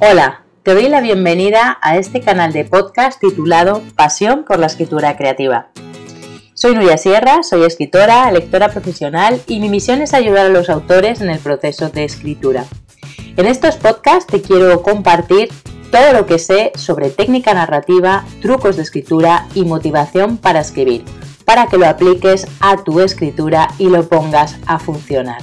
Hola, te doy la bienvenida a este canal de podcast titulado Pasión por la escritura creativa. Soy Nuria Sierra, soy escritora, lectora profesional y mi misión es ayudar a los autores en el proceso de escritura. En estos podcasts te quiero compartir todo lo que sé sobre técnica narrativa, trucos de escritura y motivación para escribir, para que lo apliques a tu escritura y lo pongas a funcionar.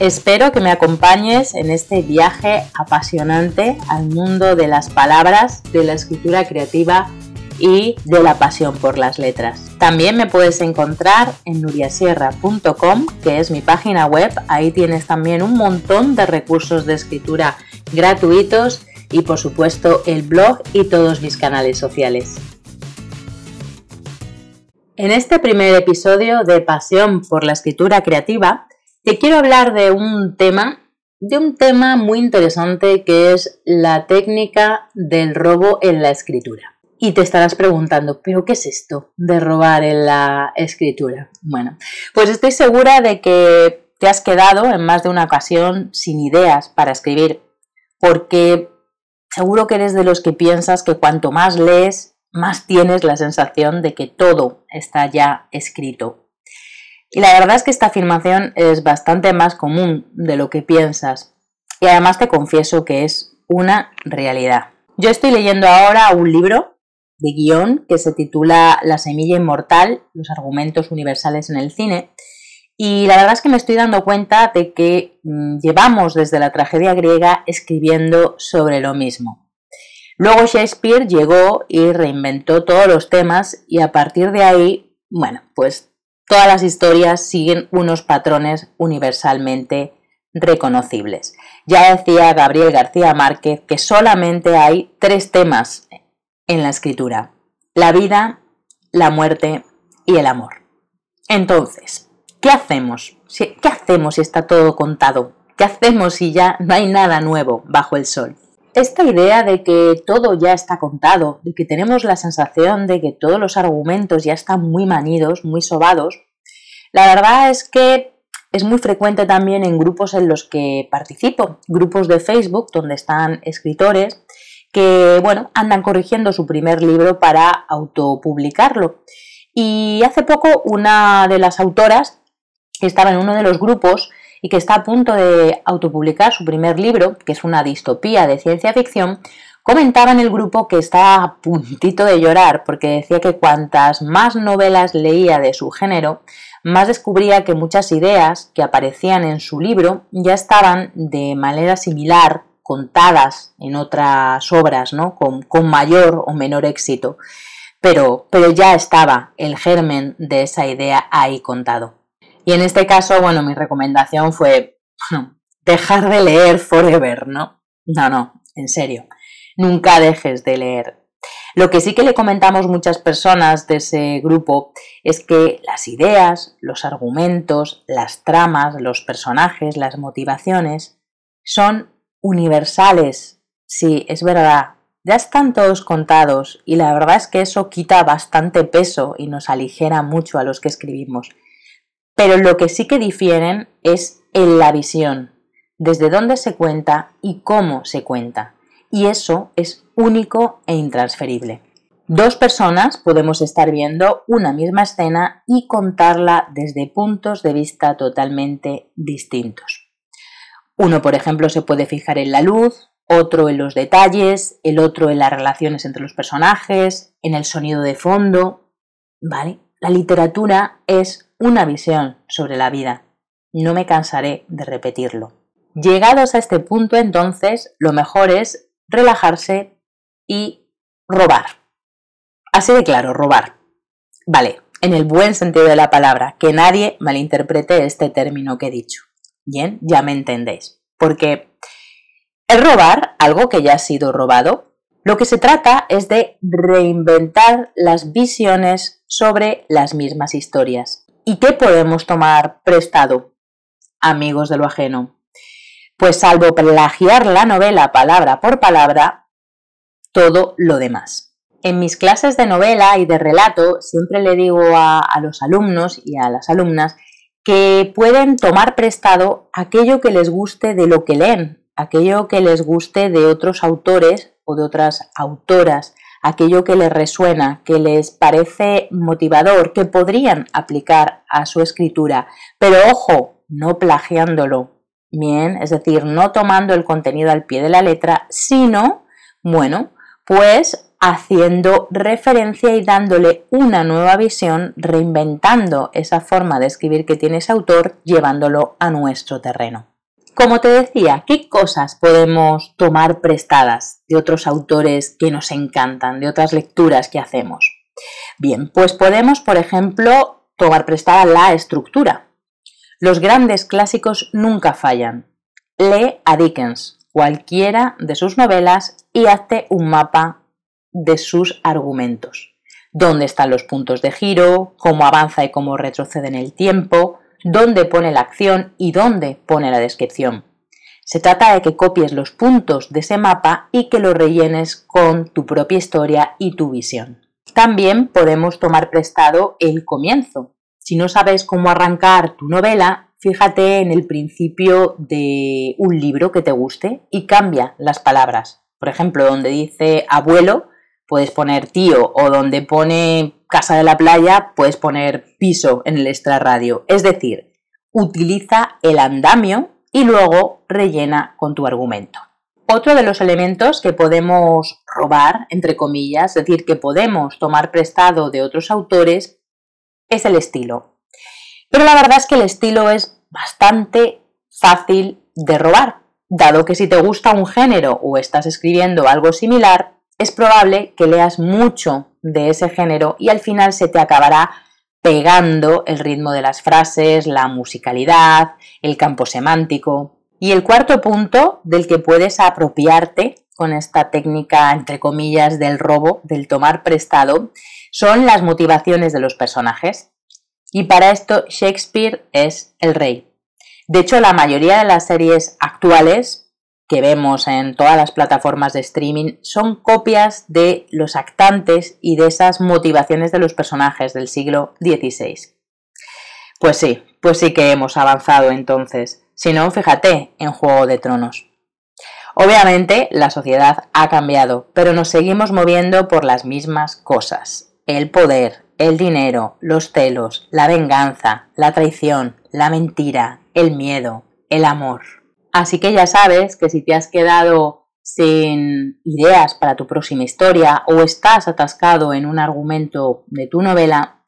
Espero que me acompañes en este viaje apasionante al mundo de las palabras, de la escritura creativa y de la pasión por las letras. También me puedes encontrar en nuriasierra.com, que es mi página web. Ahí tienes también un montón de recursos de escritura gratuitos y por supuesto el blog y todos mis canales sociales. En este primer episodio de Pasión por la escritura creativa, te quiero hablar de un tema, de un tema muy interesante que es la técnica del robo en la escritura. Y te estarás preguntando, ¿pero qué es esto de robar en la escritura? Bueno, pues estoy segura de que te has quedado en más de una ocasión sin ideas para escribir, porque seguro que eres de los que piensas que cuanto más lees, más tienes la sensación de que todo está ya escrito. Y la verdad es que esta afirmación es bastante más común de lo que piensas. Y además te confieso que es una realidad. Yo estoy leyendo ahora un libro de guion que se titula La semilla inmortal, los argumentos universales en el cine. Y la verdad es que me estoy dando cuenta de que mm, llevamos desde la tragedia griega escribiendo sobre lo mismo. Luego Shakespeare llegó y reinventó todos los temas y a partir de ahí, bueno, pues todas las historias siguen unos patrones universalmente reconocibles. Ya decía Gabriel García Márquez que solamente hay tres temas en la escritura, la vida, la muerte y el amor. Entonces, ¿qué hacemos? ¿Qué hacemos si está todo contado? ¿Qué hacemos si ya no hay nada nuevo bajo el sol? Esta idea de que todo ya está contado, de que tenemos la sensación de que todos los argumentos ya están muy manidos, muy sobados, la verdad es que es muy frecuente también en grupos en los que participo, grupos de Facebook donde están escritores que, bueno, andan corrigiendo su primer libro para autopublicarlo. Y hace poco una de las autoras que estaba en uno de los grupos y que está a punto de autopublicar su primer libro, que es una distopía de ciencia ficción, comentaba en el grupo que está a puntito de llorar porque decía que cuantas más novelas leía de su género, más descubría que muchas ideas que aparecían en su libro ya estaban de manera similar contadas en otras obras, ¿no? con, mayor o menor éxito. Pero, pero ya estaba el germen de esa idea ahí contado. Y en este caso, bueno, mi recomendación fue dejar de leer forever, ¿no? No, no, en serio. Nunca dejes de leer. Lo que sí que le comentamos muchas personas de ese grupo es que las ideas, los argumentos, las tramas, los personajes, las motivaciones son universales. Sí, es verdad. Ya están todos contados y la verdad es que eso quita bastante peso y nos aligera mucho a los que escribimos. Pero lo que sí que difieren es en la visión, desde dónde se cuenta y cómo se cuenta. Y eso es único e intransferible. Dos personas podemos estar viendo una misma escena y contarla desde puntos de vista totalmente distintos. Uno, por ejemplo, se puede fijar en la luz, otro en los detalles, el otro en las relaciones entre los personajes, en el sonido de fondo. ¿Vale? La literatura es una visión sobre la vida. No me cansaré de repetirlo. Llegados a este punto, entonces, lo mejor es relajarse y robar. Así de claro, robar. Vale, en el buen sentido de la palabra, que nadie malinterprete este término que he dicho. Bien, ya me entendéis. Porque el robar algo que ya ha sido robado. Lo que se trata es de reinventar las visiones sobre las mismas historias. ¿Y qué podemos tomar prestado, amigos de lo ajeno? Pues salvo plagiar la novela palabra por palabra, todo lo demás. En mis clases de novela y de relato siempre le digo a, a los alumnos y a las alumnas que pueden tomar prestado aquello que les guste de lo que leen, aquello que les guste de otros autores o de otras autoras, aquello que les resuena, que les parece motivador, que podrían aplicar a su escritura, pero ojo, no plagiándolo, bien, es decir, no tomando el contenido al pie de la letra, sino, bueno, pues haciendo referencia y dándole una nueva visión, reinventando esa forma de escribir que tiene ese autor, llevándolo a nuestro terreno. Como te decía, ¿qué cosas podemos tomar prestadas de otros autores que nos encantan, de otras lecturas que hacemos? Bien, pues podemos, por ejemplo, tomar prestada la estructura. Los grandes clásicos nunca fallan. Lee a Dickens, cualquiera de sus novelas y hazte un mapa de sus argumentos. Dónde están los puntos de giro, cómo avanza y cómo retrocede en el tiempo, dónde pone la acción y dónde pone la descripción. Se trata de que copies los puntos de ese mapa y que lo rellenes con tu propia historia y tu visión. También podemos tomar prestado el comienzo. Si no sabes cómo arrancar tu novela, fíjate en el principio de un libro que te guste y cambia las palabras. Por ejemplo, donde dice abuelo, puedes poner tío o donde pone casa de la playa, puedes poner piso en el extrarradio. Es decir, utiliza el andamio y luego rellena con tu argumento. Otro de los elementos que podemos robar, entre comillas, es decir, que podemos tomar prestado de otros autores, es el estilo. Pero la verdad es que el estilo es bastante fácil de robar, dado que si te gusta un género o estás escribiendo algo similar, es probable que leas mucho de ese género y al final se te acabará pegando el ritmo de las frases, la musicalidad, el campo semántico. Y el cuarto punto del que puedes apropiarte con esta técnica, entre comillas, del robo, del tomar prestado, son las motivaciones de los personajes. Y para esto Shakespeare es el rey. De hecho, la mayoría de las series actuales que vemos en todas las plataformas de streaming son copias de los actantes y de esas motivaciones de los personajes del siglo XVI. Pues sí, pues sí que hemos avanzado entonces. Si no, fíjate en Juego de Tronos. Obviamente la sociedad ha cambiado, pero nos seguimos moviendo por las mismas cosas. El poder, el dinero, los celos, la venganza, la traición, la mentira, el miedo, el amor. Así que ya sabes que si te has quedado sin ideas para tu próxima historia o estás atascado en un argumento de tu novela,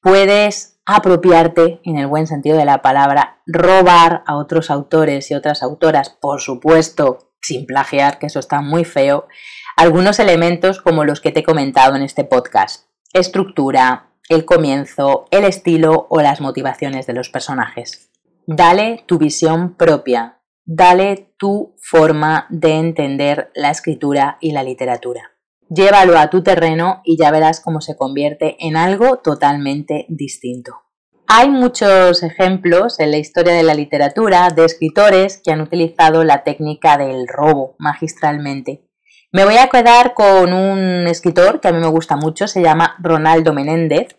puedes apropiarte, en el buen sentido de la palabra, robar a otros autores y otras autoras, por supuesto, sin plagiar, que eso está muy feo, algunos elementos como los que te he comentado en este podcast. Estructura, el comienzo, el estilo o las motivaciones de los personajes. Dale tu visión propia, dale tu forma de entender la escritura y la literatura. Llévalo a tu terreno y ya verás cómo se convierte en algo totalmente distinto. Hay muchos ejemplos en la historia de la literatura de escritores que han utilizado la técnica del robo magistralmente. Me voy a quedar con un escritor que a mí me gusta mucho, se llama Ronaldo Menéndez,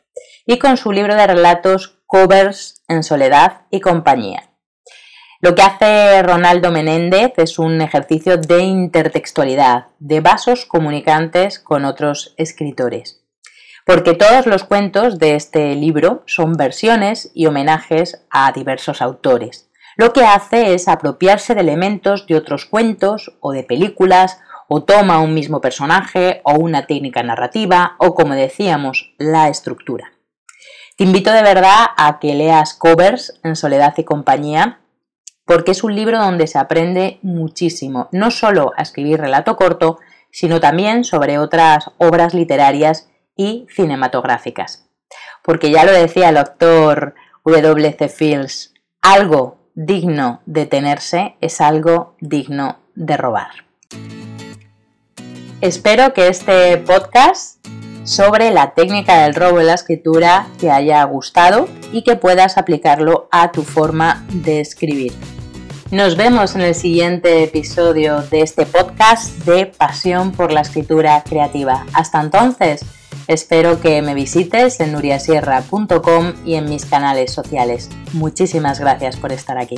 y con su libro de relatos Covers en Soledad y Compañía. Lo que hace Ronaldo Menéndez es un ejercicio de intertextualidad, de vasos comunicantes con otros escritores. Porque todos los cuentos de este libro son versiones y homenajes a diversos autores. Lo que hace es apropiarse de elementos de otros cuentos o de películas, o toma un mismo personaje o una técnica narrativa, o como decíamos, la estructura. Te invito de verdad a que leas covers en Soledad y Compañía porque es un libro donde se aprende muchísimo, no solo a escribir relato corto, sino también sobre otras obras literarias y cinematográficas. Porque ya lo decía el autor W.C. Fields, algo digno de tenerse es algo digno de robar. Espero que este podcast sobre la técnica del robo en la escritura te haya gustado y que puedas aplicarlo a tu forma de escribir. Nos vemos en el siguiente episodio de este podcast de Pasión por la Escritura Creativa. Hasta entonces, espero que me visites en nuriasierra.com y en mis canales sociales. Muchísimas gracias por estar aquí.